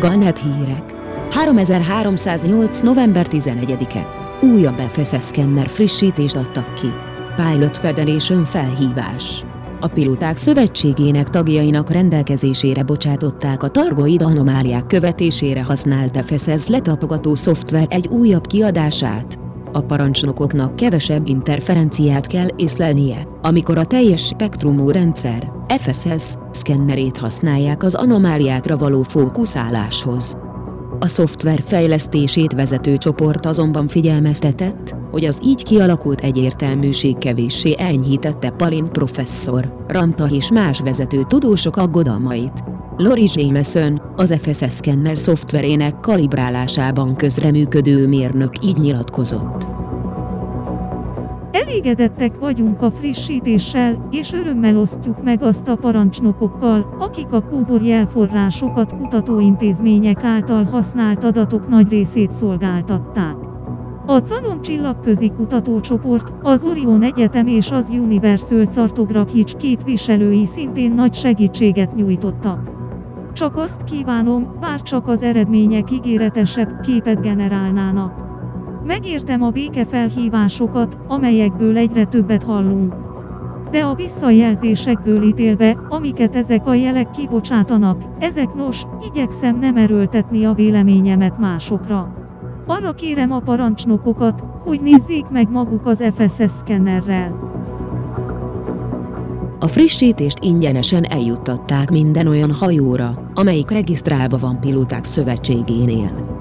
Galnet hírek. 3308. november 11-e. Újabb FSS szkenner frissítést adtak ki. Pilot Federation felhívás. A Piloták Szövetségének tagjainak rendelkezésére bocsátották a targoid anomáliák követésére használt FSS letapogató szoftver egy újabb kiadását. A parancsnokoknak kevesebb interferenciát kell észlelnie, amikor a teljes spektrumú rendszer, FSS, szkennerét használják az anomáliákra való fókuszáláshoz. A szoftver fejlesztését vezető csoport azonban figyelmeztetett, hogy az így kialakult egyértelműség kevéssé enyhítette Palin professzor, Ranta és más vezető tudósok aggodalmait. Lori Jameson, az FSS szkenner szoftverének kalibrálásában közreműködő mérnök így nyilatkozott. Elégedettek vagyunk a frissítéssel, és örömmel osztjuk meg azt a parancsnokokkal, akik a kóbor jelforrásokat kutatóintézmények által használt adatok nagy részét szolgáltatták. A Canon csillagközi kutatócsoport, az Orion Egyetem és az Universal Cartographics képviselői szintén nagy segítséget nyújtottak. Csak azt kívánom, bár csak az eredmények ígéretesebb képet generálnának. Megértem a békefelhívásokat, amelyekből egyre többet hallunk. De a visszajelzésekből ítélve, amiket ezek a jelek kibocsátanak, ezek nos, igyekszem nem erőltetni a véleményemet másokra. Arra kérem a parancsnokokat, hogy nézzék meg maguk az FSS szkennerrel. A frissítést ingyenesen eljuttatták minden olyan hajóra, amelyik regisztrálva van Pilóták Szövetségénél.